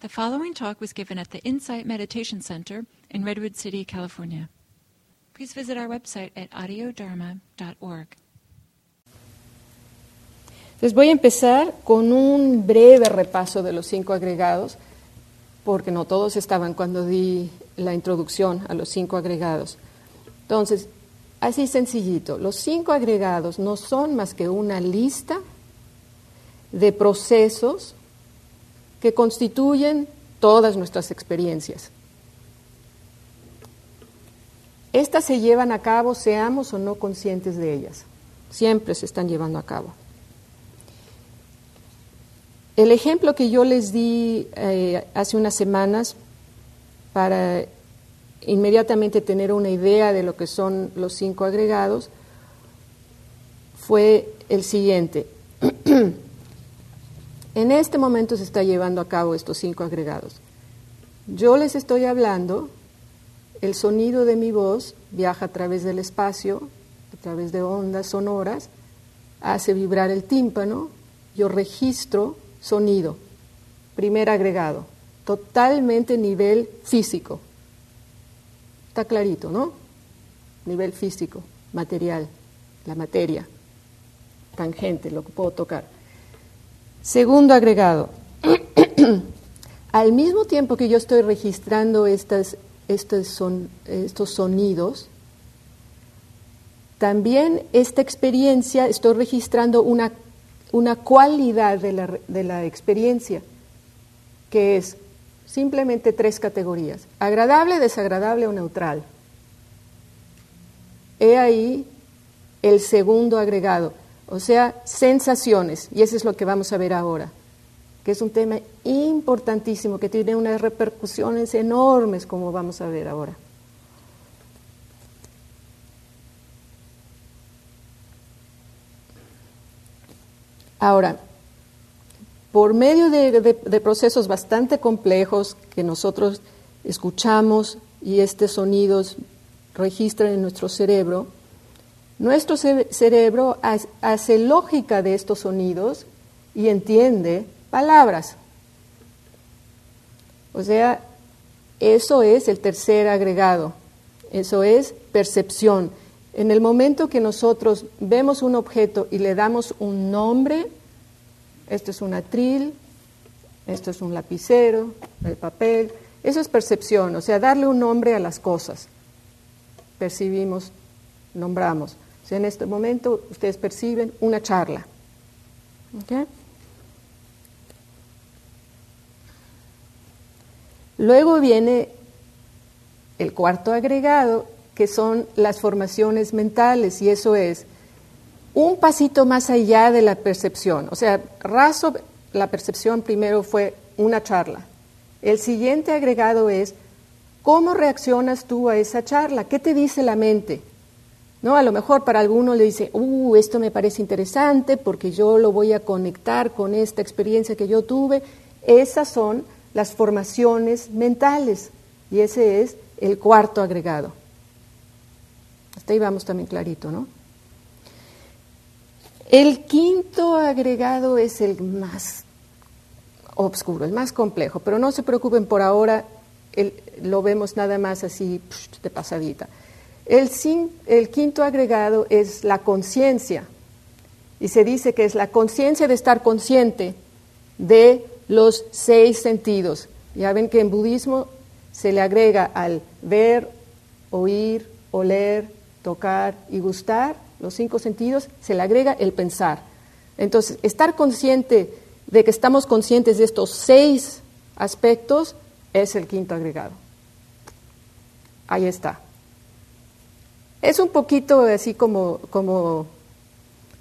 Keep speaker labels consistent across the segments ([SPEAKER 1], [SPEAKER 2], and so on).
[SPEAKER 1] The following talk was given at the Insight Meditation Center in Redwood City, California. Please visit our website at audiodharma.org.
[SPEAKER 2] Les voy a empezar con un breve repaso de los cinco agregados, porque no todos estaban cuando di la introducción a los cinco agregados. Entonces, así sencillito, los cinco agregados no son más que una lista de procesos que constituyen todas nuestras experiencias. Estas se llevan a cabo, seamos o no conscientes de ellas. Siempre se están llevando a cabo. El ejemplo que yo les di eh, hace unas semanas para inmediatamente tener una idea de lo que son los cinco agregados fue el siguiente. en este momento se está llevando a cabo estos cinco agregados. Yo les estoy hablando, el sonido de mi voz viaja a través del espacio, a través de ondas sonoras, hace vibrar el tímpano, yo registro sonido, primer agregado, totalmente nivel físico. Está clarito, ¿no? Nivel físico, material, la materia, tangente, lo que puedo tocar. Segundo agregado, al mismo tiempo que yo estoy registrando estas, estos, son, estos sonidos, también esta experiencia estoy registrando una una cualidad de la, de la experiencia, que es simplemente tres categorías, agradable, desagradable o neutral. He ahí el segundo agregado, o sea, sensaciones, y eso es lo que vamos a ver ahora, que es un tema importantísimo, que tiene unas repercusiones enormes, como vamos a ver ahora. Ahora, por medio de, procesos bastante complejos que nosotros escuchamos y estos sonidos registran en nuestro cerebro, nuestro cerebro hace lógica de estos sonidos y entiende palabras. O sea, eso es el tercer agregado, eso es percepción. En el momento que nosotros vemos un objeto y le damos un nombre, esto es un atril, esto es un lapicero, el papel, eso es percepción, o sea, darle un nombre a las cosas. Percibimos, nombramos. Sea, en este momento ustedes perciben una charla. Luego viene el cuarto agregado, que son las formaciones mentales, y eso es un pasito más allá de la percepción. O sea, raso, la percepción primero fue una charla. El siguiente agregado es, ¿cómo reaccionas tú a esa charla? ¿Qué te dice la mente? ¿No? A lo mejor para alguno le dice, uh, esto me parece interesante porque yo lo voy a conectar con esta experiencia que yo tuve. Esas son las formaciones mentales y ese es el cuarto agregado. Hasta ahí vamos también clarito, ¿no? El quinto agregado es el más oscuro, el más complejo, pero no se preocupen por ahora, lo vemos nada más así de pasadita. El, quinto agregado es la conciencia, y se dice que es la conciencia de estar consciente de los seis sentidos. Ya ven que en budismo se le agrega al ver, oír, oler, tocar y gustar, los cinco sentidos, se le agrega el pensar. Entonces, estar consciente de que estamos conscientes de estos seis aspectos es el quinto agregado. Ahí está. Es un poquito así como, como,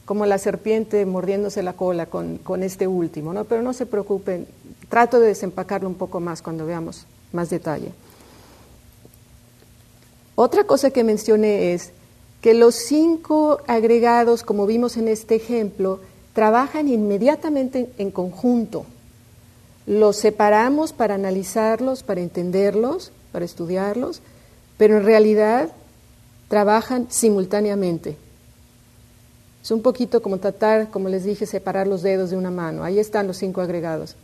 [SPEAKER 2] como la serpiente mordiéndose la cola con, con este último, ¿no? pero no se preocupen, trato de desempacarlo un poco más cuando veamos más detalle. Otra cosa que mencioné es que los cinco agregados, como vimos en este ejemplo, trabajan inmediatamente en conjunto. Los separamos para analizarlos, para entenderlos, para estudiarlos, pero en realidad trabajan simultáneamente. Es un poquito como tratar, como les dije, separar los dedos de una mano. Ahí están los cinco agregados.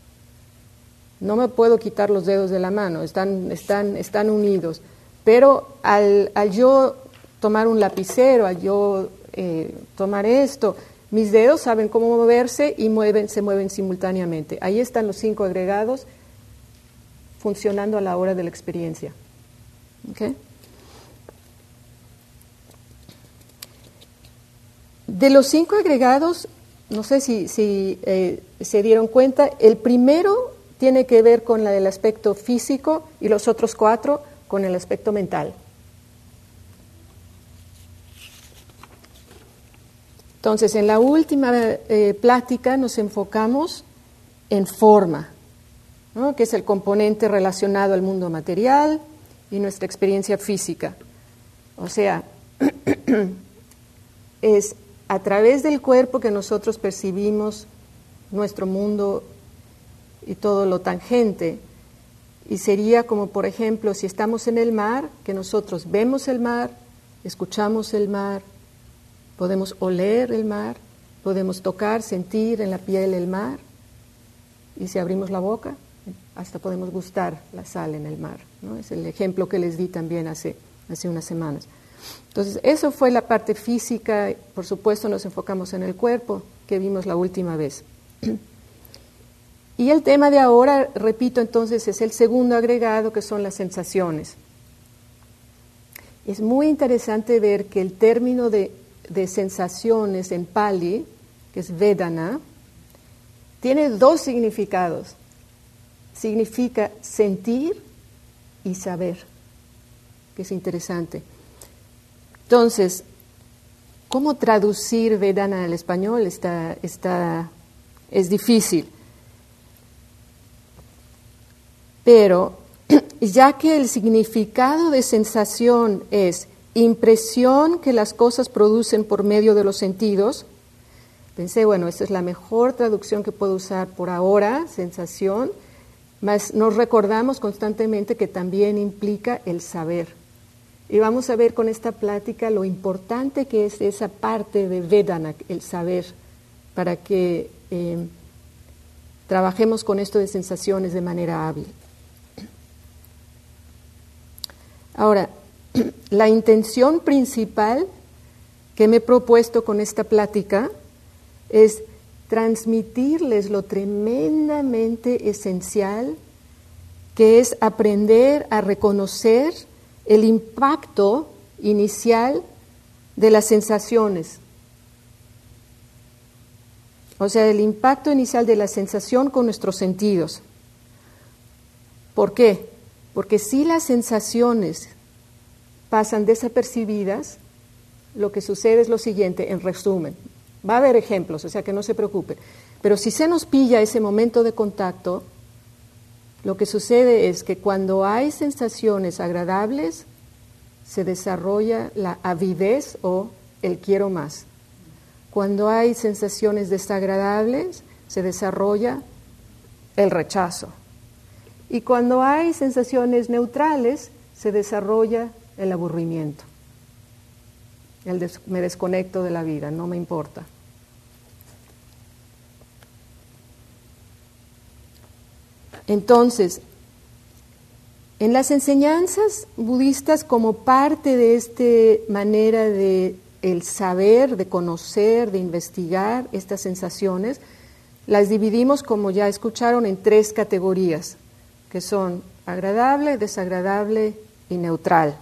[SPEAKER 2] No me puedo quitar los dedos de la mano, están, están, están unidos. Pero al, al yo tomar un lapicero, al yo eh, tomar esto, mis dedos saben cómo moverse y mueven, se mueven simultáneamente. Ahí están los cinco agregados funcionando a la hora de la experiencia. De los cinco agregados, no sé si, eh, se dieron cuenta, el primero tiene que ver con el aspecto físico y los otros cuatro con el aspecto mental. Entonces, en la última eh, plática nos enfocamos en forma, que es el componente relacionado al mundo material y nuestra experiencia física. O sea, es a través del cuerpo que nosotros percibimos nuestro mundo y todo lo tangente. Y sería como, por ejemplo, si estamos en el mar, que nosotros vemos el mar, escuchamos el mar, podemos oler el mar, podemos tocar, sentir en la piel el mar. Y si abrimos la boca, hasta podemos gustar la sal en el mar. ¿no? Es el ejemplo que les di también hace, hace unas semanas. Entonces, eso fue la parte física, por supuesto nos enfocamos en el cuerpo, que vimos la última vez. Y el tema de ahora, repito entonces, es el segundo agregado, que son las sensaciones. Es muy interesante ver que el término de, de sensaciones en Pali, que es Vedana, tiene dos significados significa sentir y saber, que es interesante. Entonces, ¿cómo traducir Vedana al español? Está, está, es difícil. Pero ya que el significado de sensación es impresión que las cosas producen por medio de los sentidos, pensé, bueno, esta es la mejor traducción que puedo usar por ahora, sensación, mas nos recordamos constantemente que también implica el saber. Y vamos a ver con esta plática lo importante que es esa parte de Vedana, el saber, para que eh, trabajemos con esto de sensaciones de manera hábil. Ahora, la intención principal que me he propuesto con esta plática es transmitirles lo tremendamente esencial que es aprender a reconocer el impacto inicial de las sensaciones. O sea, el impacto inicial de la sensación con nuestros sentidos. ¿Por qué? Porque si las sensaciones pasan desapercibidas, lo que sucede es lo siguiente, en resumen. Va a haber ejemplos, o sea que no se preocupe. Pero si se nos pilla ese momento de contacto, lo que sucede es que cuando hay sensaciones agradables, se desarrolla la avidez o el quiero más. Cuando hay sensaciones desagradables, se desarrolla el rechazo. Y cuando hay sensaciones neutrales, se desarrolla el aburrimiento. El me desconecto de la vida, no me importa. Entonces, en las enseñanzas budistas, como parte de esta manera de el saber, de conocer, de investigar estas sensaciones, las dividimos, como ya escucharon, en tres categorías, que son agradable, desagradable y neutral.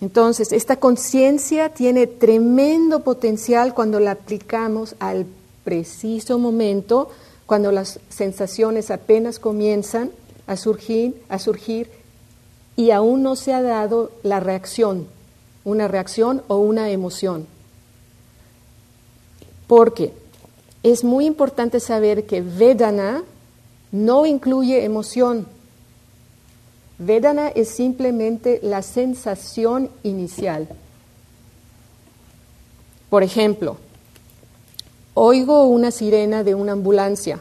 [SPEAKER 2] Entonces, esta conciencia tiene tremendo potencial cuando la aplicamos al preciso momento, cuando las sensaciones apenas comienzan a surgir, a surgir y aún no se ha dado la reacción, una reacción o una emoción. Porque es muy importante saber que Vedana no incluye emoción. Vedana es simplemente la sensación inicial. Por ejemplo, oigo una sirena de una ambulancia.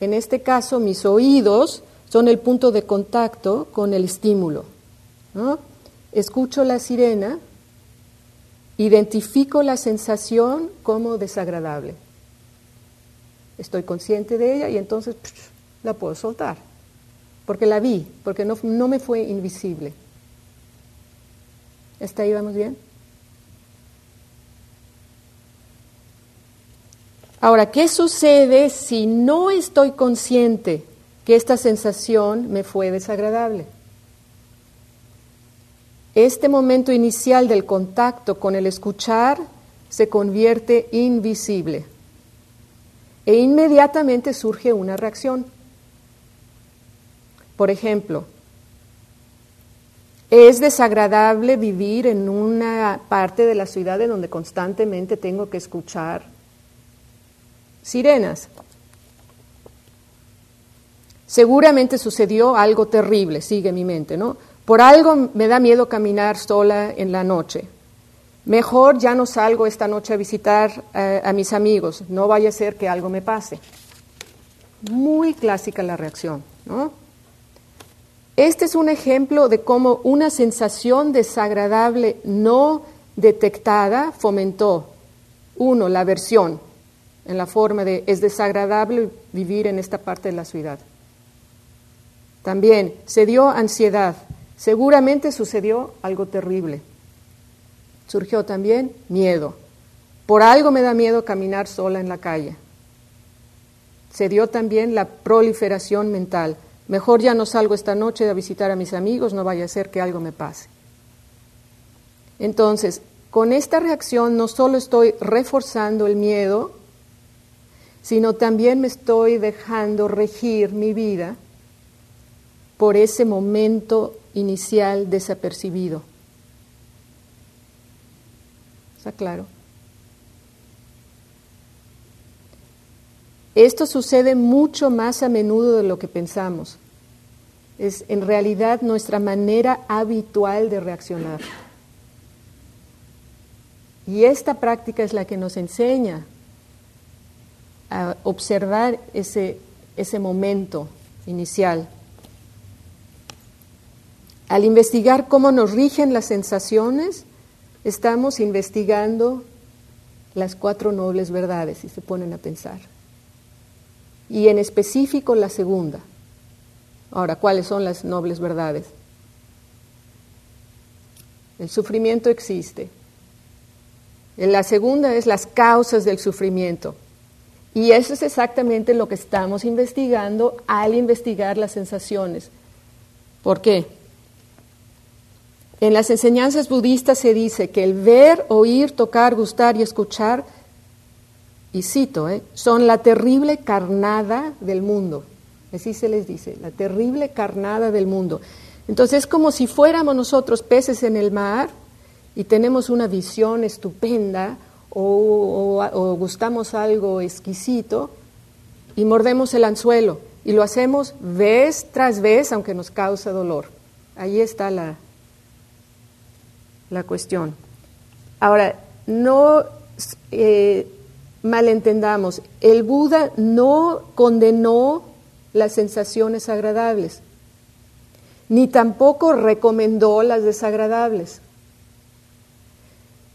[SPEAKER 2] En este caso, mis oídos son el punto de contacto con el estímulo. Escucho la sirena, identifico la sensación como desagradable. estoy consciente de ella y entonces la puedo soltar, porque la vi, porque no, no me fue invisible. ¿Está ahí vamos bien? Ahora, ¿qué sucede si no estoy consciente que esta sensación me fue desagradable? Este momento inicial del contacto con el escuchar se convierte invisible e inmediatamente surge una reacción. Por ejemplo, es desagradable vivir en una parte de la ciudad en donde constantemente tengo que escuchar sirenas. Seguramente sucedió algo terrible, sigue mi mente, ¿no? Por algo me da miedo caminar sola en la noche. Mejor ya no salgo esta noche a visitar eh, a mis amigos, no vaya a ser que algo me pase. Muy clásica la reacción, ¿no? Este es un ejemplo de cómo una sensación desagradable no detectada fomentó, uno, la aversión, en la forma de es desagradable vivir en esta parte de la ciudad. También se dio ansiedad, seguramente sucedió algo terrible. Surgió también miedo. Por algo me da miedo caminar sola en la calle. Se dio también la proliferación mental. Mejor ya no salgo esta noche a visitar a mis amigos, no vaya a ser que algo me pase. Entonces, con esta reacción no solo estoy reforzando el miedo, sino también me estoy dejando regir mi vida por ese momento inicial desapercibido. ¿Está claro? Esto sucede mucho más a menudo de lo que pensamos. Es en realidad nuestra manera habitual de reaccionar. Y esta práctica es la que nos enseña a observar ese, ese momento inicial. Al investigar cómo nos rigen las sensaciones, estamos investigando las cuatro nobles verdades, si se ponen a pensar. Y en específico la segunda. Ahora, ¿cuáles son las nobles verdades? El sufrimiento existe. La segunda es las causas del sufrimiento. Y eso es exactamente lo que estamos investigando al investigar las sensaciones. ¿Por qué? En las enseñanzas budistas se dice que el ver, oír, tocar, gustar y escuchar, y cito, ¿eh? son la terrible carnada del mundo. Así se les dice, la terrible carnada del mundo. Entonces es como si fuéramos nosotros peces en el mar y tenemos una visión estupenda o, gustamos algo exquisito y mordemos el anzuelo y lo hacemos vez tras vez aunque nos causa dolor. Ahí está la, la cuestión. Ahora, no eh, malentendamos, el Buda no condenó las sensaciones agradables, ni tampoco recomendó las desagradables.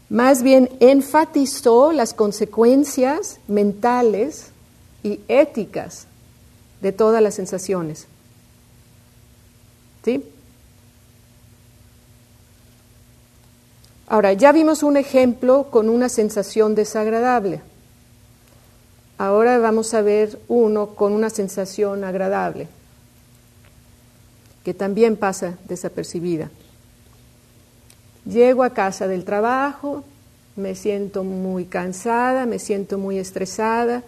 [SPEAKER 2] Más bien enfatizó las consecuencias mentales y éticas de todas las sensaciones. ¿Sí? Ahora, ya vimos un ejemplo con una sensación desagradable. Ahora vamos a ver uno con una sensación agradable, que también pasa desapercibida. Llego a casa del trabajo, me siento muy cansada, me siento muy estresada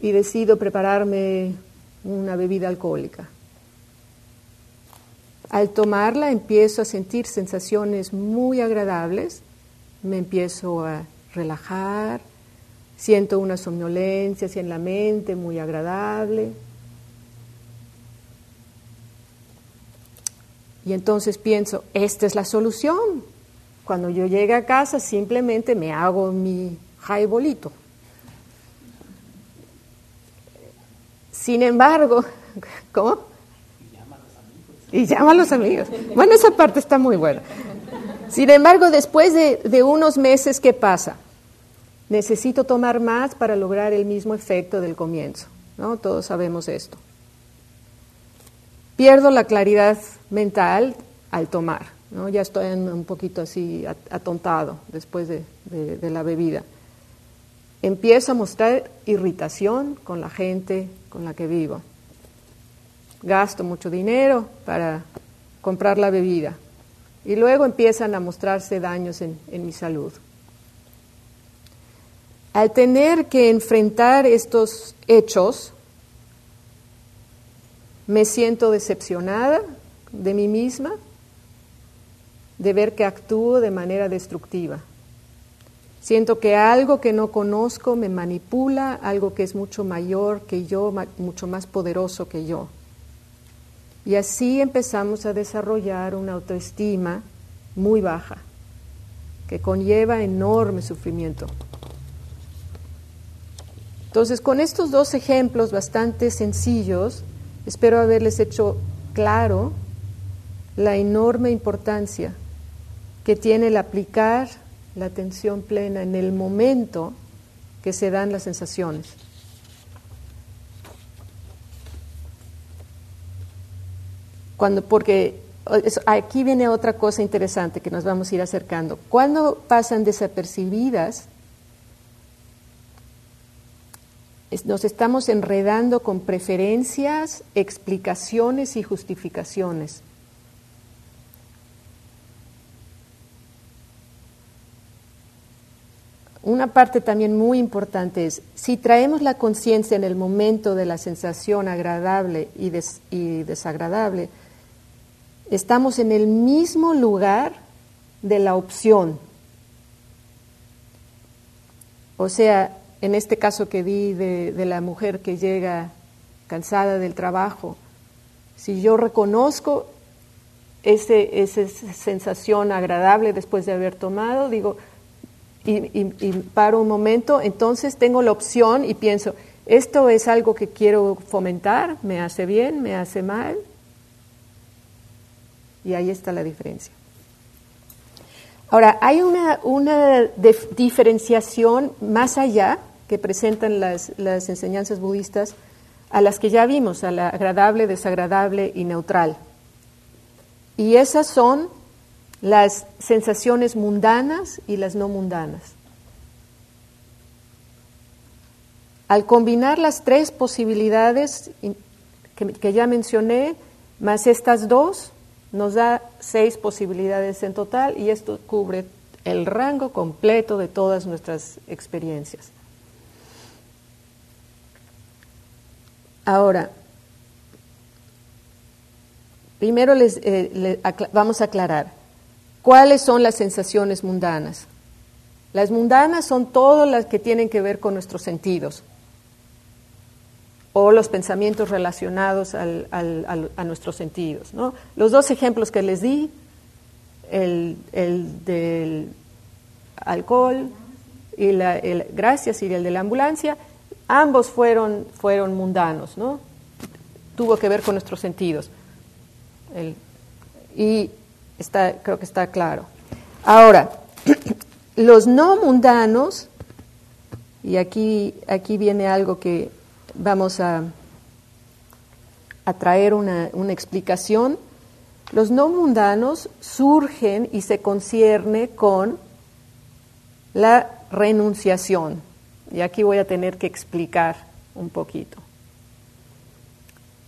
[SPEAKER 2] y decido prepararme una bebida alcohólica. Al tomarla empiezo a sentir sensaciones muy agradables, me empiezo a relajar, siento una somnolencia en la mente muy agradable, Y entonces pienso, esta es la solución. Cuando yo llegue a casa simplemente me hago mi jaibolito. Sin embargo, ¿cómo? Y llama a los amigos. Bueno, esa parte está muy buena. Sin embargo, después de, de unos meses, ¿qué pasa? necesito tomar más para lograr el mismo efecto del comienzo. ¿no? Todos sabemos esto. Pierdo la claridad mental al tomar. ¿no? Ya estoy un poquito así atontado después de, de la bebida. Empiezo a mostrar irritación con la gente con la que vivo. Gasto mucho dinero para comprar la bebida. Y luego empiezan a mostrarse daños en, mi salud. Al tener que enfrentar estos hechos, me siento decepcionada de mí misma, de ver que actúo de manera destructiva. Siento que algo que no conozco me manipula, algo que es mucho mayor que yo, mucho más poderoso que yo. Y así empezamos a desarrollar una autoestima muy baja, que conlleva enorme sufrimiento. Entonces, con estos dos ejemplos bastante sencillos, espero haberles hecho claro la enorme importancia que tiene el aplicar la atención plena en el momento que se dan las sensaciones. Cuando, porque aquí viene otra cosa interesante que nos vamos a ir acercando. Cuando pasan desapercibidas, nos estamos enredando con preferencias, explicaciones y justificaciones. Una parte también muy importante es, si traemos la conciencia en el momento de la sensación agradable y, desagradable, estamos en el mismo lugar de la opción. O sea, en este caso que di de, la mujer que llega cansada del trabajo, si yo reconozco ese, esa sensación agradable después de haber tomado, digo, y, paro un momento, entonces tengo la opción y pienso, ¿esto es algo que quiero fomentar? ¿Me hace bien? ¿Me hace mal? Y ahí está la diferencia. Ahora, hay una, una diferenciación más allá que presentan las, las enseñanzas budistas a las que ya vimos, a la agradable, desagradable y neutral. Y esas son las sensaciones mundanas y las no mundanas. Al combinar las tres posibilidades que, ya mencioné, más estas dos, nos da seis posibilidades en total y esto cubre el rango completo de todas nuestras experiencias. Ahora, primero les, eh, vamos a aclarar. ¿Cuáles son las sensaciones mundanas? Las mundanas son todas las que tienen que ver con nuestros sentidos o los pensamientos relacionados a nuestros sentidos. Los dos ejemplos que les di, el, del alcohol y la, gracias y el de la ambulancia, ambos fueron, fueron mundanos, ¿no? Tuvo que ver con nuestros sentidos. y creo que está claro. Ahora, los no mundanos, y aquí, aquí viene algo que vamos a, traer una, una explicación, los no mundanos surgen y se concierne con la renunciación. Y aquí voy a tener que explicar un poquito.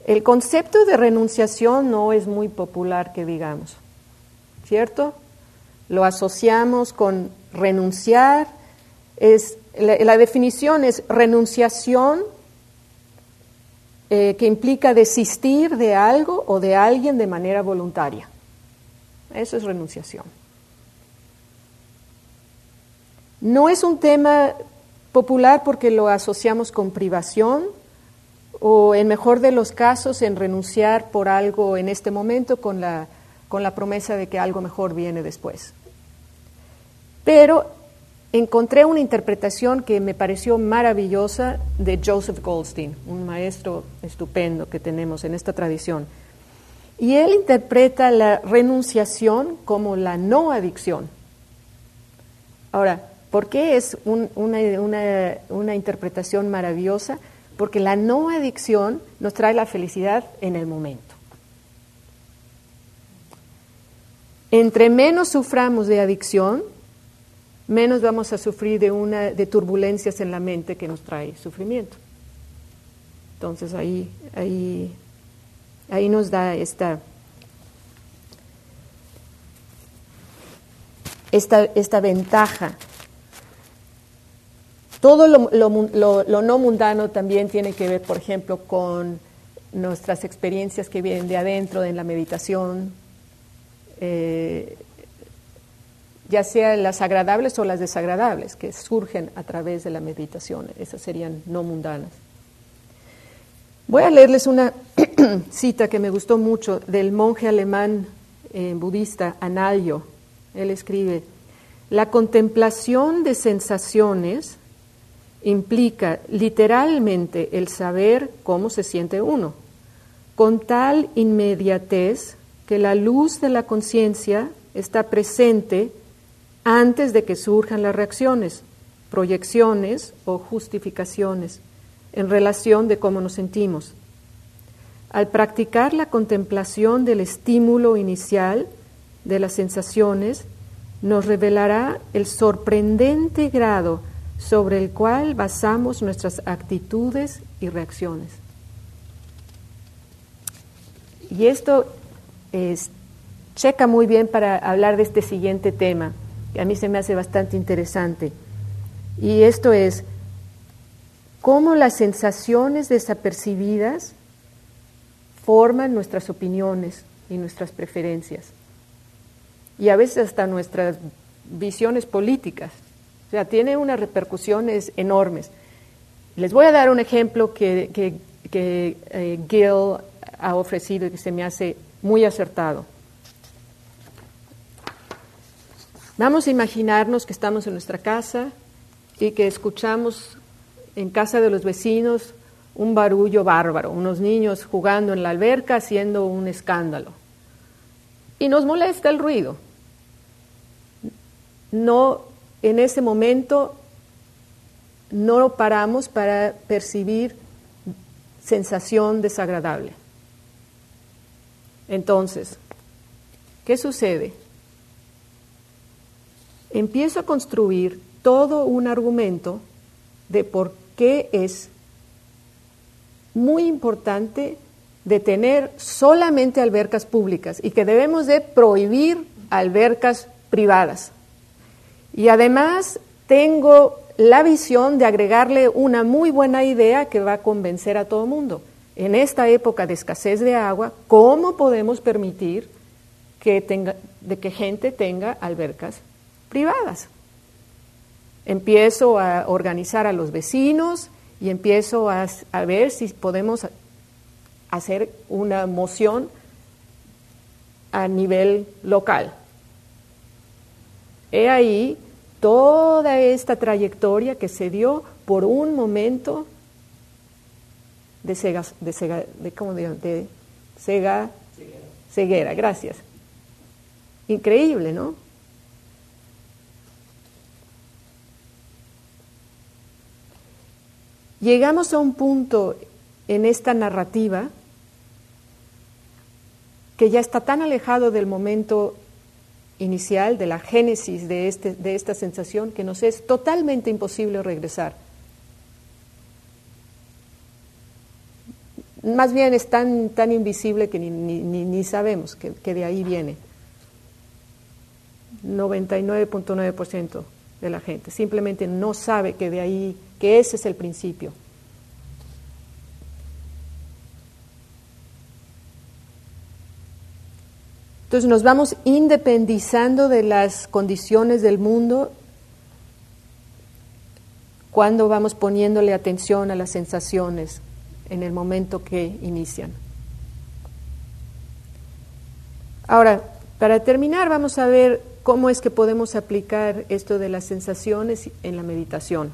[SPEAKER 2] El concepto de renunciación no es muy popular, que digamos. ¿cierto? Lo asociamos con renunciar. Es, la, definición es renunciación eh, que implica desistir de algo o de alguien de manera voluntaria. Eso es renunciación. No es un tema popular porque lo asociamos con privación o en mejor de los casos en renunciar por algo en este momento con la con la promesa de que algo mejor viene después. Pero encontré una interpretación que me pareció maravillosa de Joseph Goldstein, un maestro estupendo que tenemos en esta tradición. Y él interpreta la renunciación como la no adicción. Ahora, ¿Por qué es una, interpretación maravillosa? Porque la no adicción nos trae la felicidad en el momento. Entre menos suframos de adicción, menos vamos a sufrir de, una, de turbulencias en la mente que nos trae sufrimiento. Entonces ahí, ahí, ahí nos da esta, esta, esta ventaja todo lo, no mundano también tiene que ver, por ejemplo, con nuestras experiencias que vienen de adentro, en la meditación, eh, ya sean las agradables o las desagradables, que surgen a través de la meditación. Esas serían no mundanas. Voy a leerles una cita que me gustó mucho del monje alemán eh, budista Analyo. Él escribe, la contemplación de sensaciones implica literalmente el saber cómo se siente uno, con tal inmediatez que la luz de la conciencia está presente antes de que surjan las reacciones, proyecciones o justificaciones en relación de cómo nos sentimos. Al practicar la contemplación del estímulo inicial de las sensaciones, nos revelará el sorprendente grado sobre el cual basamos nuestras actitudes y reacciones. Y esto checa muy bien para hablar de este siguiente tema, a mí se me hace bastante interesante. Y esto es cómo las sensaciones desapercibidas forman nuestras opiniones y nuestras preferencias. Y a veces hasta nuestras visiones políticas. O sea, tiene unas repercusiones enormes. Les voy a dar un ejemplo que, que, eh, Gil ha ofrecido y que se me hace muy acertado. Vamos a imaginarnos que estamos en nuestra casa y que escuchamos en casa de los vecinos un barullo bárbaro, unos niños jugando en la alberca haciendo un escándalo. Y nos molesta el ruido. No en ese momento no paramos para percibir sensación desagradable. Entonces, ¿qué sucede? Empiezo a construir todo un argumento de por qué es muy importante detener solamente albercas públicas y que debemos de prohibir albercas privadas. Y además tengo la visión de agregarle una muy buena idea que va a convencer a todo el mundo. En esta época de escasez de agua, ¿cómo podemos permitir que, tenga, de que gente tenga albercas privadas? Empiezo a organizar a los vecinos y empiezo a, a ver si podemos hacer una moción a nivel local. He ahí toda esta trayectoria que se dio por un momento de cega, de de, ¿cómo de cega, ceguera, gracias. Increíble, ¿no? Llegamos a un punto en esta narrativa que ya está tan alejado del momento inicial, de la génesis de, este, de esta sensación, que nos es totalmente imposible regresar. Más bien es tan, tan invisible que ni, ni, sabemos que, que de ahí viene. 99.9% la gente simplemente no sabe que de ahí, que ese es el principio. Entonces nos vamos independizando de las condiciones del mundo cuando vamos poniéndole atención a las sensaciones en el momento que inician. Ahora, para terminar, vamos a ver cómo es que podemos aplicar esto de las sensaciones en la meditación.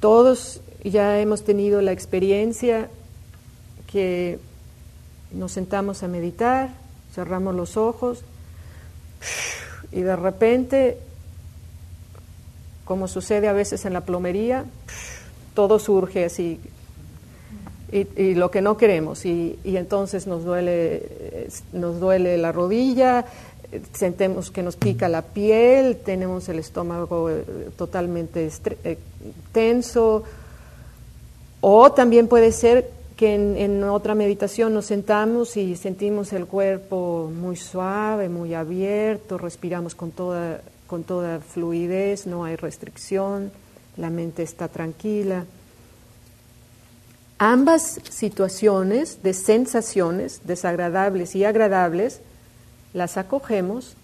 [SPEAKER 2] Todos ya hemos tenido la experiencia que nos sentamos a meditar, cerramos los ojos y de repente como sucede a veces en la plomería, todo surge así, y, lo que no queremos, y, entonces nos duele, nos duele la rodilla, sentimos que nos pica la piel, tenemos el estómago eh, totalmente eh, tenso, o también puede ser que en, otra meditación nos sentamos y sentimos el cuerpo muy suave, muy abierto, respiramos con toda, con toda fluidez, no hay restricción, la mente está tranquila. Ambas situaciones de sensaciones desagradables y agradables las acogemos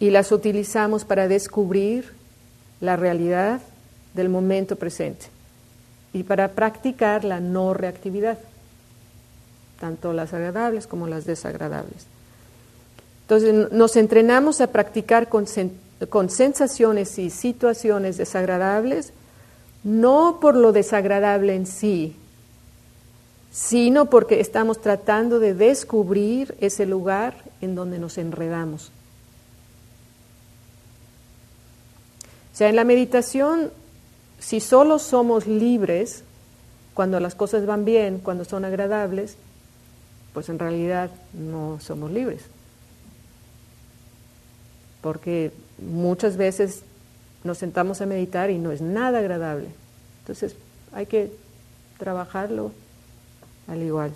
[SPEAKER 2] y las utilizamos para descubrir la realidad del momento presente y para practicar la no reactividad, tanto las agradables como las desagradables. Entonces nos entrenamos a practicar con, con sensaciones y situaciones desagradables, no por lo desagradable en sí, sino porque estamos tratando de descubrir ese lugar en donde nos enredamos. O sea, en la meditación si solo somos libres cuando las cosas van bien, cuando son agradables, pues en realidad no somos libres. Porque muchas veces nos sentamos a meditar y no es nada agradable. Entonces hay que trabajarlo al igual.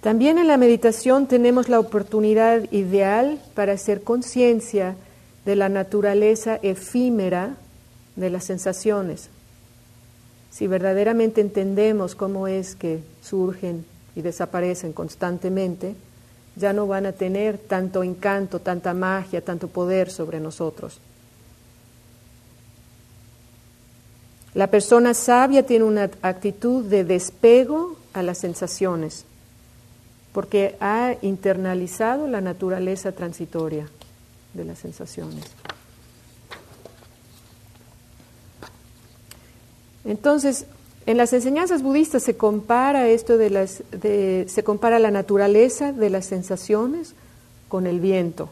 [SPEAKER 2] También en la meditación tenemos la oportunidad ideal para hacer conciencia de la naturaleza efímera de las sensaciones. Si verdaderamente entendemos cómo es que surgen y desaparecen constantemente, ya no van a tener tanto encanto, tanta magia, tanto poder sobre nosotros. La persona sabia tiene una actitud de despego a las sensaciones porque ha internalizado la naturaleza transitoria de las sensaciones. Entonces, en las enseñanzas budistas se compara esto de las, se compara la naturaleza de las sensaciones con el viento.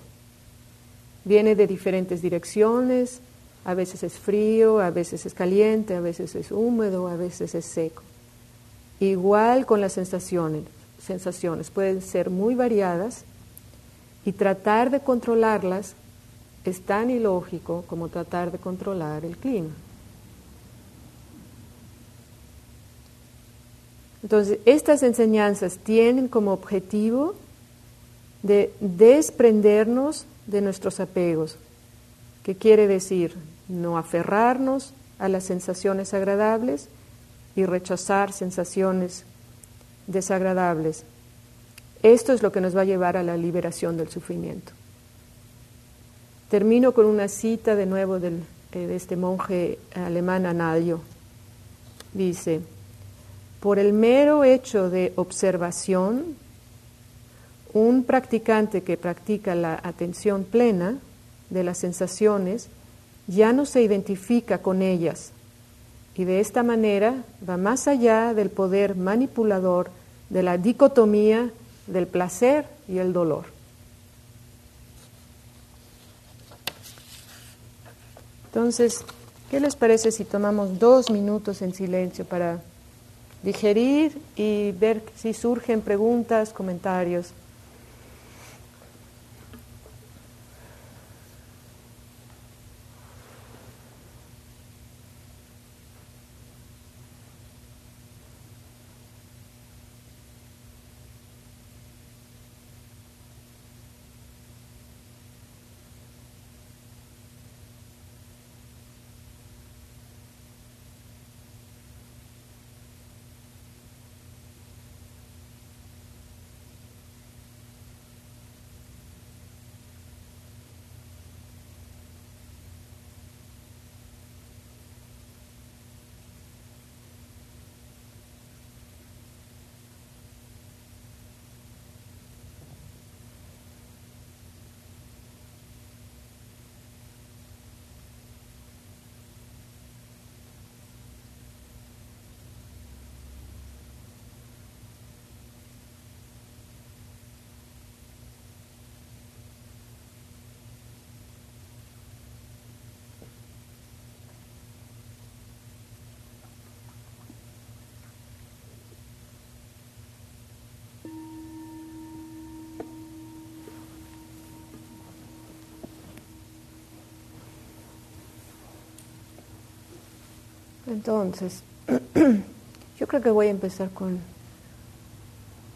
[SPEAKER 2] Viene de diferentes direcciones, a veces es frío, a veces es caliente, a veces es húmedo, a veces es seco. Igual con las sensaciones sensaciones pueden ser muy variadas y tratar de controlarlas es tan ilógico como tratar de controlar el clima. Entonces, estas enseñanzas tienen como objetivo de desprendernos de nuestros apegos, que quiere decir no aferrarnos a las sensaciones agradables y rechazar sensaciones desagradables. Esto es lo que nos va a llevar a la liberación del sufrimiento. Termino con una cita de nuevo del, eh, de este monje alemán Analio. Dice, por el mero hecho de observación, un practicante que practica la atención plena de las sensaciones ya no se identifica con ellas, y de esta manera va más allá del poder manipulador de la dicotomía del placer y el dolor. Entonces, ¿qué les parece si tomamos dos minutos en silencio para digerir y ver si surgen preguntas, comentarios? Entonces, yo creo que voy a empezar con,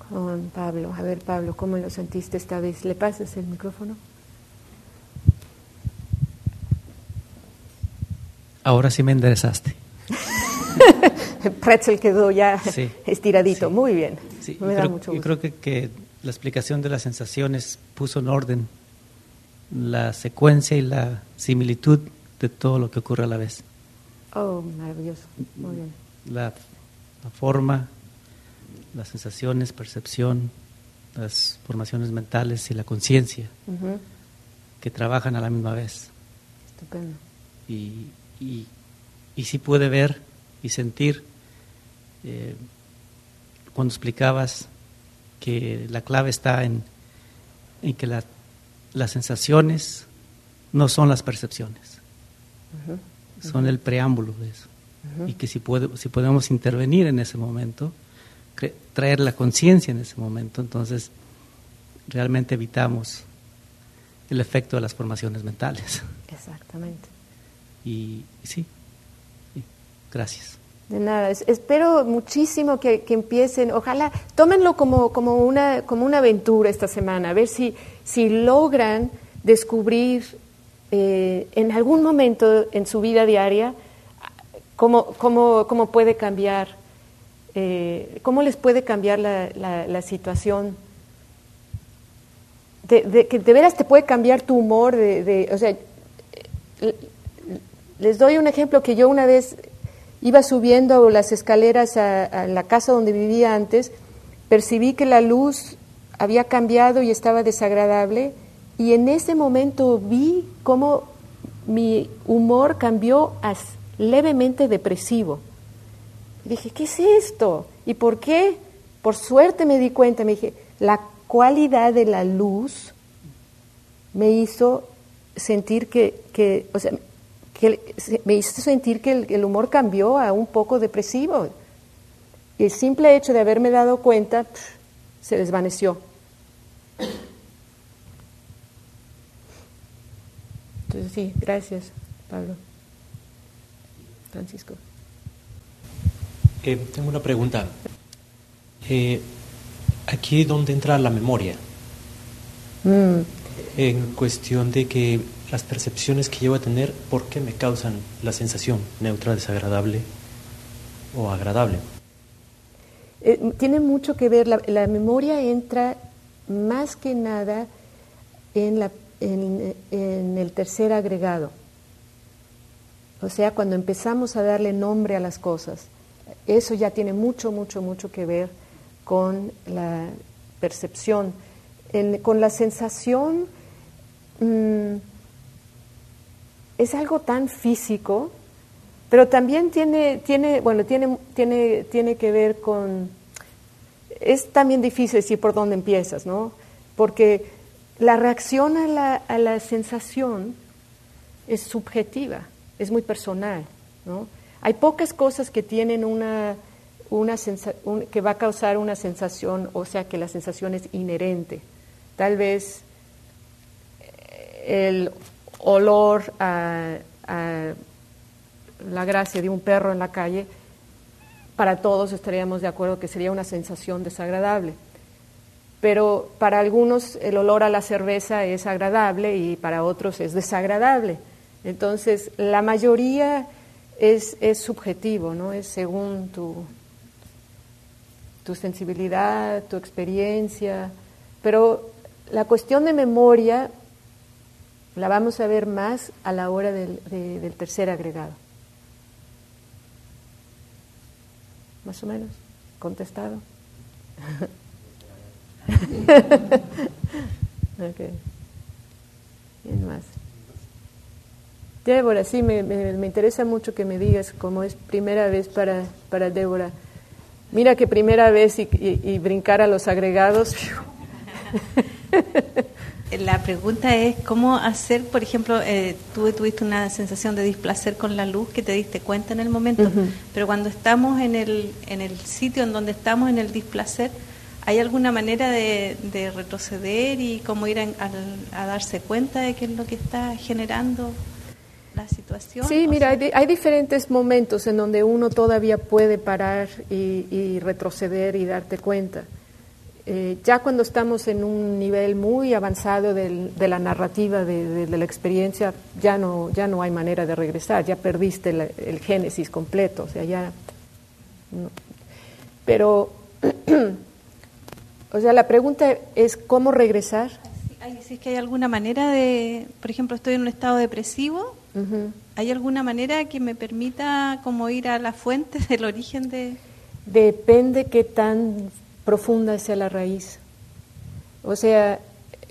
[SPEAKER 2] con Pablo. A ver, Pablo, ¿cómo lo sentiste esta vez? ¿Le pasas el micrófono?
[SPEAKER 3] Ahora sí me enderezaste.
[SPEAKER 2] el pretzel quedó ya estiradito. Muy bien.
[SPEAKER 3] me da mucho gusto. Yo creo que, que la explicación de las sensaciones puso en orden la secuencia y la similitud de todo lo que ocurre a la vez.
[SPEAKER 2] Oh, maravilloso. Muy bien.
[SPEAKER 3] La, forma, las sensaciones, percepción, las formaciones mentales y la conciencia que trabajan a la misma vez.
[SPEAKER 2] Estupendo.
[SPEAKER 3] Y, y, y sí puede ver y sentir eh, cuando explicabas que la clave está en, en que la, las sensaciones no son las percepciones, son el preámbulo de eso. Y que si, puede, si podemos intervenir en ese momento, traer la conciencia en ese momento, entonces realmente evitamos el efecto de las formaciones mentales.
[SPEAKER 2] Exactamente.
[SPEAKER 3] Y, sí, gracias.
[SPEAKER 2] De nada, espero muchísimo que, empiecen, ojalá, tómenlo como, como, una, como una aventura esta semana, a ver si, si logran descubrir eh, en algún momento en su vida diaria cómo, cómo, cómo puede cambiar, eh, cómo les puede cambiar la, la, situación. De, que de veras te puede cambiar tu humor, de, o sea, les doy un ejemplo que yo una vez iba subiendo las escaleras a, la casa donde vivía antes, percibí que la luz había cambiado y estaba desagradable y en ese momento vi cómo mi humor cambió a levemente depresivo. dije, ¿qué es esto? ¿Y por qué? Por suerte me di cuenta, me dije, la cualidad de la luz me hizo sentir que, que o sea, que me hizo sentir que el, humor cambió a un poco depresivo. Y el simple hecho de haberme dado cuenta se desvaneció. Entonces sí, gracias, Pablo. Francisco.
[SPEAKER 4] Eh, tengo una pregunta. Eh, aquí es donde entra la memoria. Mm. En cuestión de que las percepciones que llevo a tener, ¿por qué me causan la sensación neutra, desagradable o agradable?
[SPEAKER 2] Eh, tiene mucho que ver, la, memoria entra más que nada en, la, en, el tercer agregado. O sea, cuando empezamos a darle nombre a las cosas, eso ya tiene mucho, mucho, mucho que ver con la percepción. con la sensación, mmm, es algo tan físico, pero también tiene, tiene, bueno, tiene, tiene, tiene que ver con, es también difícil decir por dónde empiezas, ¿no? Porque la reacción a la, a la sensación es subjetiva, es muy personal, ¿no? Hay pocas cosas que tienen una, una que va a causar una sensación, o sea que la sensación es inherente. Tal vez el olor a, la gracia de un perro en la calle, para todos estaríamos de acuerdo que sería una sensación desagradable. Pero para algunos el olor a la cerveza es agradable y para otros es desagradable. Entonces, la mayoría es, es subjetivo, ¿no? Es según tu, tu sensibilidad, tu experiencia. Pero la cuestión de memoria la vamos a ver más a la hora del, del tercer agregado. Más o menos, contestado. okay. Bien más. Débora, sí, me, me, interesa mucho que me digas cómo es primera vez para, para Débora. Mira que primera vez y, y brincar a los agregados.
[SPEAKER 5] La pregunta es cómo hacer, por ejemplo, eh, tú tuviste una sensación de displacer con la luz que te diste cuenta en el momento, pero cuando estamos en el, en el sitio en donde estamos en el displacer, ¿hay alguna manera de, retroceder y cómo ir a, darse cuenta de qué es lo que está generando la situación.
[SPEAKER 2] Sí, mira, hay, diferentes momentos en donde uno todavía puede parar y, retroceder y darte cuenta. Eh, ya cuando estamos en un nivel muy avanzado de la narrativa, de, la experiencia, ya no, ya no hay manera de regresar, ya perdiste el génesis completo, o sea, ya... Pero, o sea, la pregunta es cómo regresar
[SPEAKER 5] si es que hay alguna manera de, por ejemplo, estoy en un estado depresivo, ¿hay alguna manera que me permita como ir a la fuente del origen de...?
[SPEAKER 2] Depende qué tan profunda sea la raíz. O sea,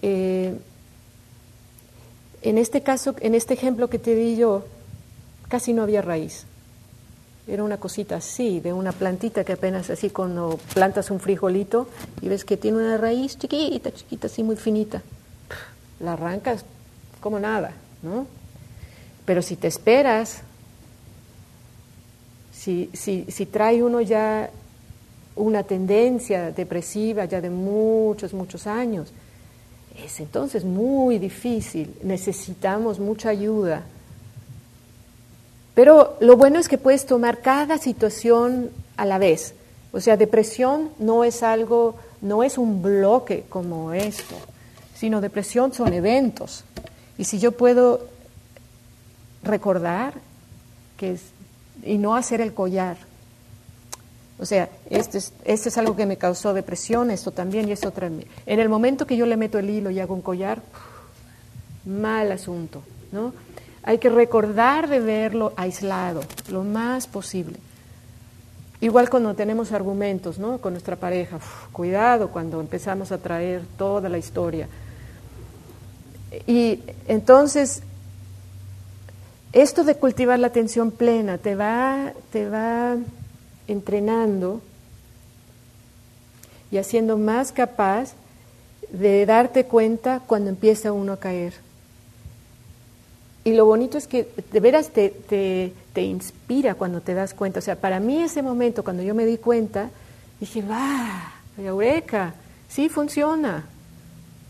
[SPEAKER 2] eh, en este caso, en este ejemplo que te di yo, casi no había raíz. Era una cosita así, de una plantita que apenas así cuando plantas un frijolito y ves que tiene una raíz chiquita, chiquita, así muy finita la arrancas como nada, ¿no? Pero si te esperas, si, si, si trae uno ya una tendencia depresiva ya de muchos, muchos años, es entonces muy difícil, necesitamos mucha ayuda. Pero lo bueno es que puedes tomar cada situación a la vez. O sea, depresión no es algo, no es un bloque como esto sino depresión son eventos. Y si yo puedo recordar que es, y no hacer el collar, o sea, este es, este es algo que me causó depresión, esto también y esto también. En el momento que yo le meto el hilo y hago un collar, mal asunto, ¿no? Hay que recordar de verlo aislado, lo más posible. Igual cuando tenemos argumentos, ¿no? Con nuestra pareja, cuidado cuando empezamos a traer toda la historia. Y entonces, esto de cultivar la atención plena te va, te va entrenando y haciendo más capaz de darte cuenta cuando empieza uno a caer. Y lo bonito es que de veras te, te, te, inspira cuando te das cuenta. O sea, para mí ese momento, cuando yo me di cuenta, dije, va, eureka, sí funciona.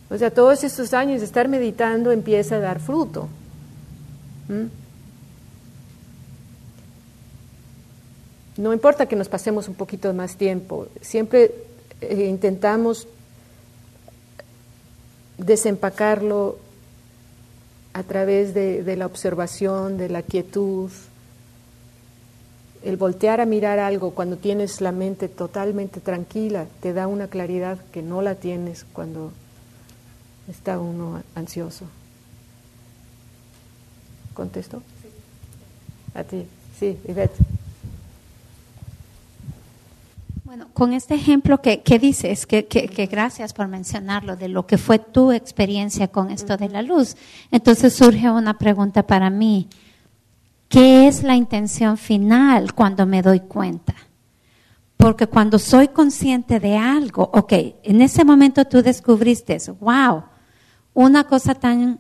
[SPEAKER 2] O sea, todos estos años de estar meditando empieza a dar fruto. ¿Mm? No importa que nos pasemos un poquito más tiempo, siempre eh, intentamos desempacarlo a través de, la observación, de la quietud, el voltear a mirar algo cuando tienes la mente totalmente tranquila te da una claridad que no la tienes cuando está uno ansioso. ¿Contesto? Sí. A ti. Sí, Ivette.
[SPEAKER 6] Bueno, con este ejemplo que, que dices, que, que, gracias por mencionarlo, de lo que fue tu experiencia con esto de la luz, entonces surge una pregunta para mí. ¿Qué es la intención final cuando me doy cuenta? Porque cuando soy consciente de algo, ok, en ese momento tú descubriste eso, wow, una cosa tan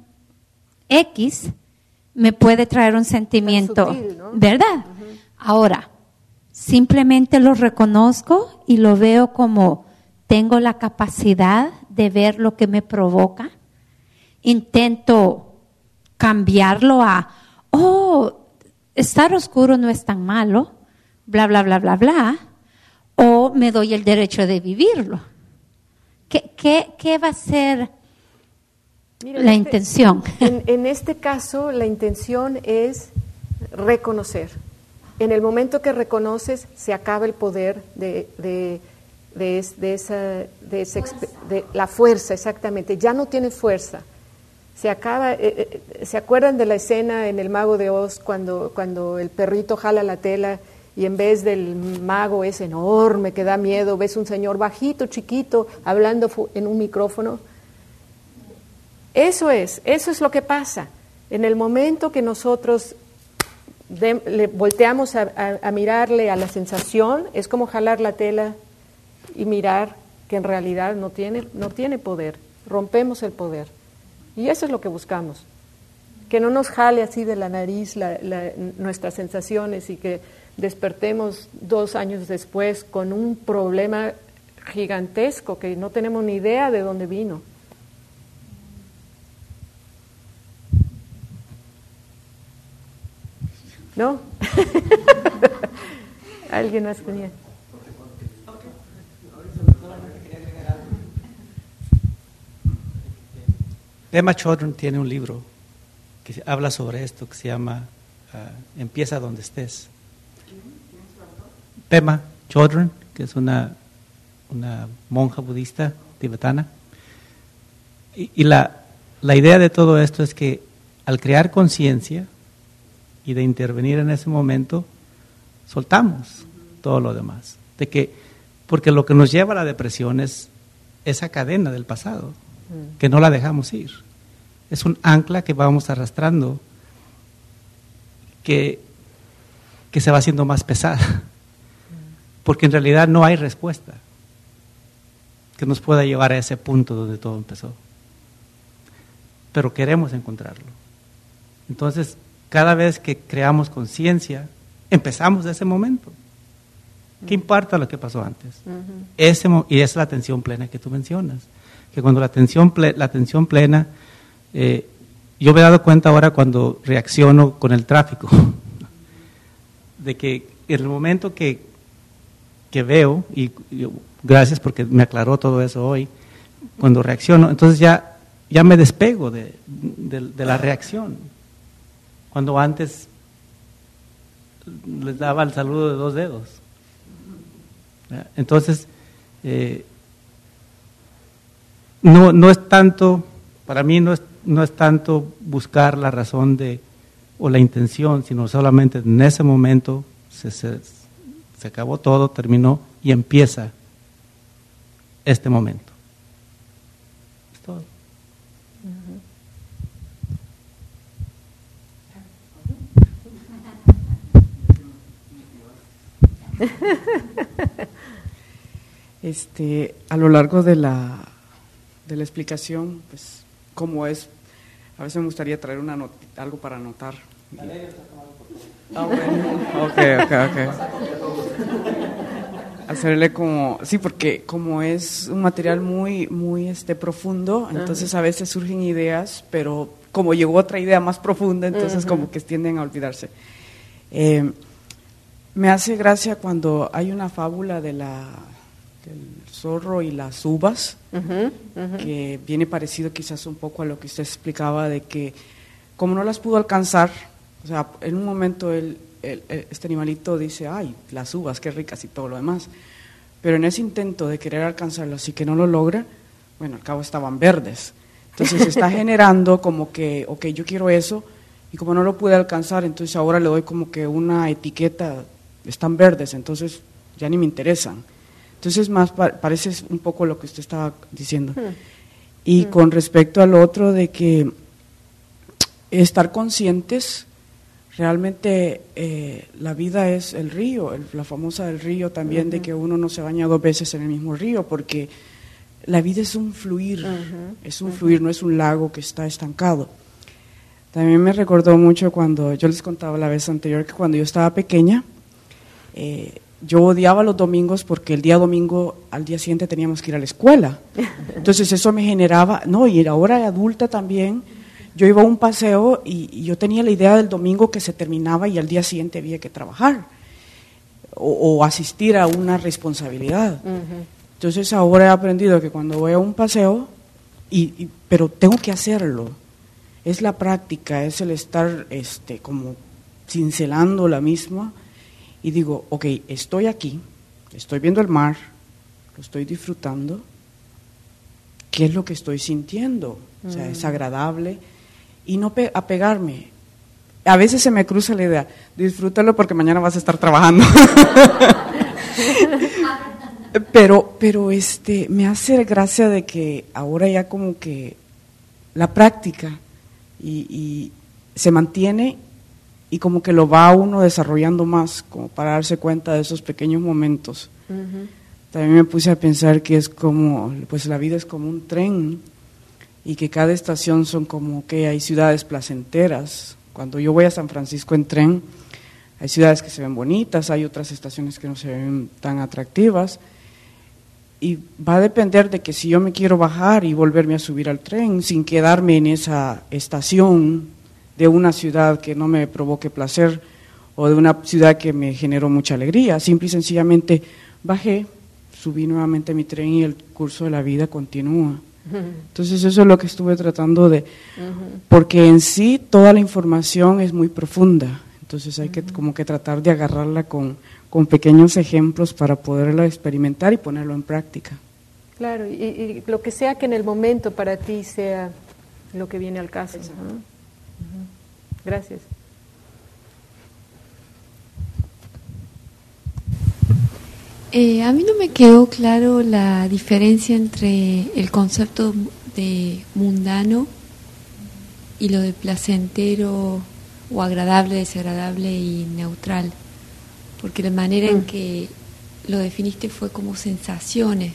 [SPEAKER 6] X me puede traer un sentimiento, ¿verdad? Ahora, simplemente lo reconozco y lo veo como tengo la capacidad de ver lo que me provoca. Intento cambiarlo a, oh, estar oscuro no es tan malo, bla, bla, bla, bla, bla, o me doy el derecho de vivirlo. ¿Qué, qué, qué va a ser la este, intención.
[SPEAKER 2] En, este caso, la intención es reconocer. En el momento que reconoces, se acaba el poder de, de, de, esa, de, la fuerza, exactamente. Ya no tiene fuerza. Se acaba. Eh, eh, ¿Se acuerdan de la escena en El Mago de Oz cuando, cuando el perrito jala la tela y en vez del mago es enorme que da miedo, ves un señor bajito, chiquito, hablando en un micrófono? Eso es, eso es lo que pasa. En el momento que nosotros le volteamos a, mirarle a la sensación, es como jalar la tela y mirar que en realidad no tiene, no tiene poder. Rompemos el poder. Y eso es lo que buscamos. Que no nos jale así de la nariz nuestras sensaciones y que despertemos dos años después con un problema gigantesco que no tenemos ni idea de dónde vino. ¿No? ¿Alguien más tenía?
[SPEAKER 3] Emma Chodron tiene un libro que habla sobre esto, que se llama ah, Empieza donde estés. Pema Chodron, que es una, una monja budista tibetana. Y, la idea de todo esto es que al crear conciencia y de intervenir en ese momento, soltamos todo lo demás. De que, porque lo que nos lleva a la depresión es esa cadena del pasado, que no la dejamos ir. Es un ancla que vamos arrastrando, que, que se va haciendo más pesada, porque en realidad no hay respuesta que nos pueda llevar a ese punto donde todo empezó. Pero queremos encontrarlo. Entonces, cada vez que creamos conciencia, empezamos de ese momento. ¿Qué importa lo que pasó antes? ese, y es la atención plena que tú mencionas. Que cuando la atención, la atención plena, eh, yo me he dado cuenta ahora cuando reacciono con el tráfico, de que en el momento que, que veo, y, gracias porque me aclaró todo eso hoy, cuando reacciono, entonces ya, ya me despego de, de la reacción. Cuando antes les daba el saludo de dos dedos. Entonces, eh, no, no es tanto, para mí no es, no es tanto buscar la razón de, o la intención, sino solamente en ese momento se, se, se acabó todo, terminó y empieza este momento.
[SPEAKER 7] Este, a lo largo de la, de la explicación, pues, cómo es, a veces me gustaría traer una algo para anotar. Ah, bueno. Ok, ok, ok. Hacerle como, sí, porque como es un material muy, muy este, profundo, entonces a veces surgen ideas, pero como llegó otra idea más profunda, entonces como que tienden a olvidarse. Eh, me hace gracia cuando hay una fábula de la, del zorro y las uvas, que viene parecido quizás un poco a lo que usted explicaba de que como no las pudo alcanzar, o sea, en un momento el, este animalito dice, ay, las uvas, qué ricas y todo lo demás, pero en ese intento de querer alcanzarlas y que no lo logra, bueno, al cabo estaban verdes. Entonces se está generando como que, ok, yo quiero eso, y como no lo pude alcanzar, entonces ahora le doy como que una etiqueta están verdes, entonces ya ni me interesan. Entonces, más parece un poco lo que usted estaba diciendo. Hmm. Y hmm. con respecto al otro de que estar conscientes, realmente eh, la vida es el río, la famosa del río también, de que uno no se baña dos veces en el mismo río, porque la vida es un fluir, es un fluir, no es un lago que está estancado. También me recordó mucho cuando yo les contaba la vez anterior que cuando yo estaba pequeña, eh, yo odiaba los domingos porque el día domingo al día siguiente teníamos que ir a la escuela. Entonces eso me generaba, no, y ahora adulta también, yo iba a un paseo y, yo tenía la idea del domingo que se terminaba y al día siguiente había que trabajar o, asistir a una responsabilidad. Entonces ahora he aprendido que cuando voy a un paseo, y, pero tengo que hacerlo, es la práctica, es el estar este, como cincelando la misma y digo, ok, estoy aquí, estoy viendo el mar, lo estoy disfrutando, ¿qué es lo que estoy sintiendo? O sea, es mm. agradable y no apegarme. A veces se me cruza la idea, disfrútalo porque mañana vas a estar trabajando. pero, pero este, me hace gracia de que ahora ya como que la práctica y, y se mantiene y como que lo va uno desarrollando más, como para darse cuenta de esos pequeños momentos. También me puse a pensar que es como, pues la vida es como un tren y que cada estación son como que hay ciudades placenteras. Cuando yo voy a San Francisco en tren, hay ciudades que se ven bonitas, hay otras estaciones que no se ven tan atractivas. Y va a depender de que si yo me quiero bajar y volverme a subir al tren sin quedarme en esa estación de una ciudad que no me provoque placer, o de una ciudad que me generó mucha alegría. Simple y sencillamente bajé, subí nuevamente mi tren y el curso de la vida continúa. Entonces eso es lo que estuve tratando de, porque en sí toda la información es muy profunda, entonces hay que como que tratar de agarrarla con, con pequeños ejemplos para poderla experimentar y ponerlo en práctica.
[SPEAKER 2] Claro, y, lo que sea que en el momento para ti sea lo que viene al caso. Gracias.
[SPEAKER 1] Eh, a mí no me quedó claro la diferencia entre el concepto de mundano y lo de placentero o agradable, desagradable y neutral, porque la manera en mm. que lo definiste fue como sensaciones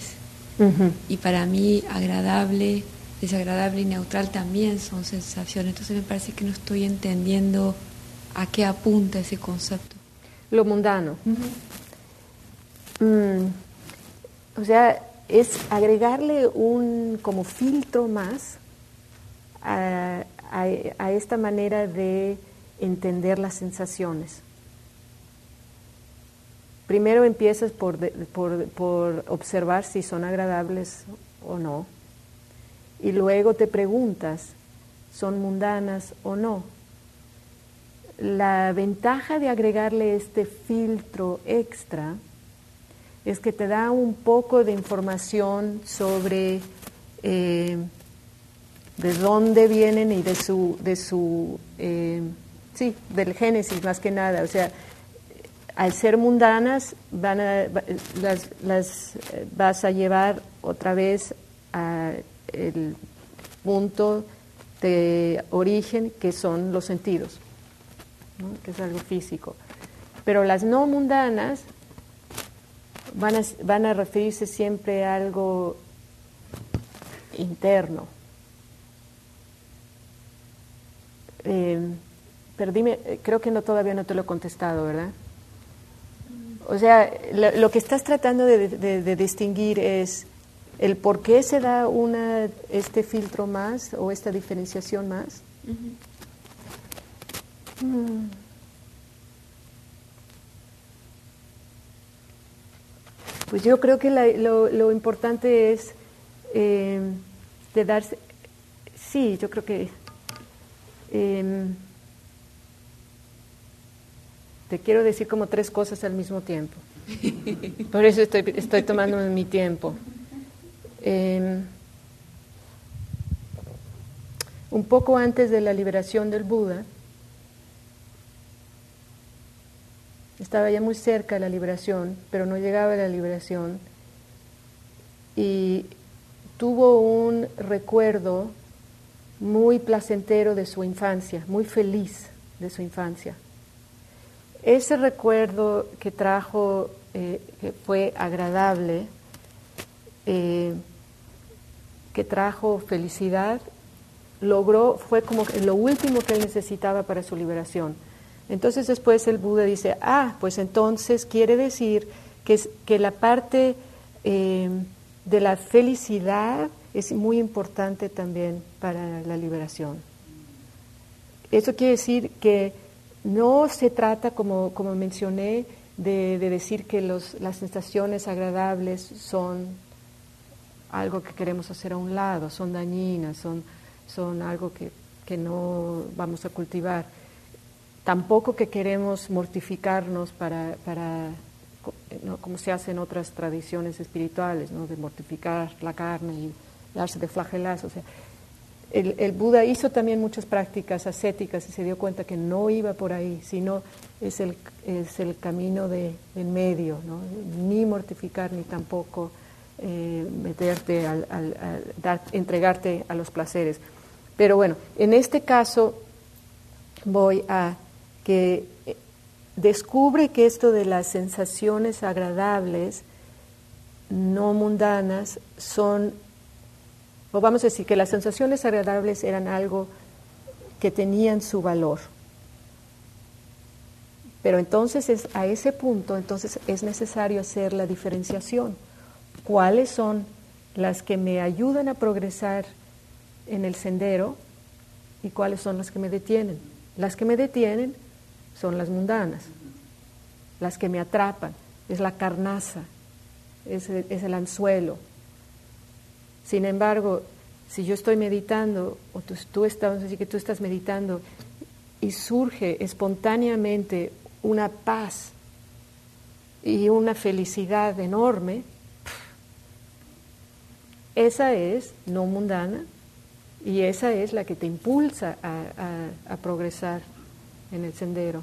[SPEAKER 1] y para mí agradable, desagradable y neutral también son sensaciones, entonces me parece que no estoy entendiendo a qué apunta ese concepto.
[SPEAKER 2] Lo mundano. Mm, o sea, es agregarle un como filtro más a, esta manera de entender las sensaciones. Primero empiezas por, por, observar si son agradables o no, y luego te preguntas, ¿son mundanas o no? La ventaja de agregarle este filtro extra es que te da un poco de información sobre eh, de dónde vienen y de su, de su eh, sí, del génesis más que nada. O sea, al ser mundanas, van a, las, las vas a llevar otra vez al punto de origen que son los sentidos, que es algo físico. Pero las no mundanas van a, van a referirse siempre a algo interno. Eh, pero dime, eh, creo que no todavía no te lo he contestado, ¿verdad? O sea, lo, que estás tratando de, distinguir es el por qué se da una, este filtro más o esta diferenciación más. Pues yo creo que lo, importante es eh, de darse, sí, yo creo que em, te quiero decir como tres cosas al mismo tiempo. Por eso estoy, estoy tomando mi tiempo. Em, un poco antes de la liberación del Buda, Estaba ya muy cerca de la liberación, pero no llegaba a la liberación. Y tuvo un recuerdo muy placentero de su infancia, muy feliz de su infancia. Ese recuerdo que trajo, eh, que fue agradable, eh, que trajo felicidad, logró, fue como lo último que él necesitaba para su liberación. Entonces después el Buda dice, ah, pues entonces quiere decir que, que la parte eh, de la felicidad es muy importante también para la liberación. Eso quiere decir que no se trata, como, como mencioné, de, decir que los, las sensaciones agradables son algo que queremos hacer a un lado, son dañinas, son, son algo que, que no vamos a cultivar tampoco que queremos mortificarnos para, para como se hace en otras tradiciones espirituales, ¿no? de mortificar la carne y darse de flagelas. O sea, el, el, Buda hizo también muchas prácticas ascéticas y se dio cuenta que no iba por ahí, sino es el, es el camino de, en medio, ¿no? ni mortificar ni tampoco eh, meterte al, al, dar, entregarte a los placeres. Pero bueno, en este caso voy a que eh, descubre que esto de las sensaciones agradables, no mundanas, son, o vamos a decir que las sensaciones agradables eran algo que tenían su valor. Pero entonces es, a ese punto entonces es necesario hacer la diferenciación. ¿Cuáles son las que me ayudan a progresar en el sendero y cuáles son las que me detienen? Las que me detienen son las mundanas, las que me atrapan, es la carnaza, es el, anzuelo. Sin embargo, si yo estoy meditando, o tú, tú estás, así que tú estás meditando, y surge espontáneamente una paz y una felicidad enorme, esa es no mundana y esa es la que te impulsa a, progresar en el sendero.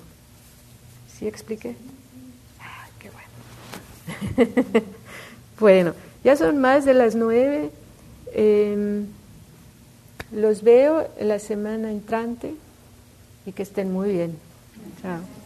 [SPEAKER 2] ¿Sí expliqué? Ah, qué bueno. bueno, ya son más de las nueve. Em, los veo la semana entrante y que estén muy bien. Chao.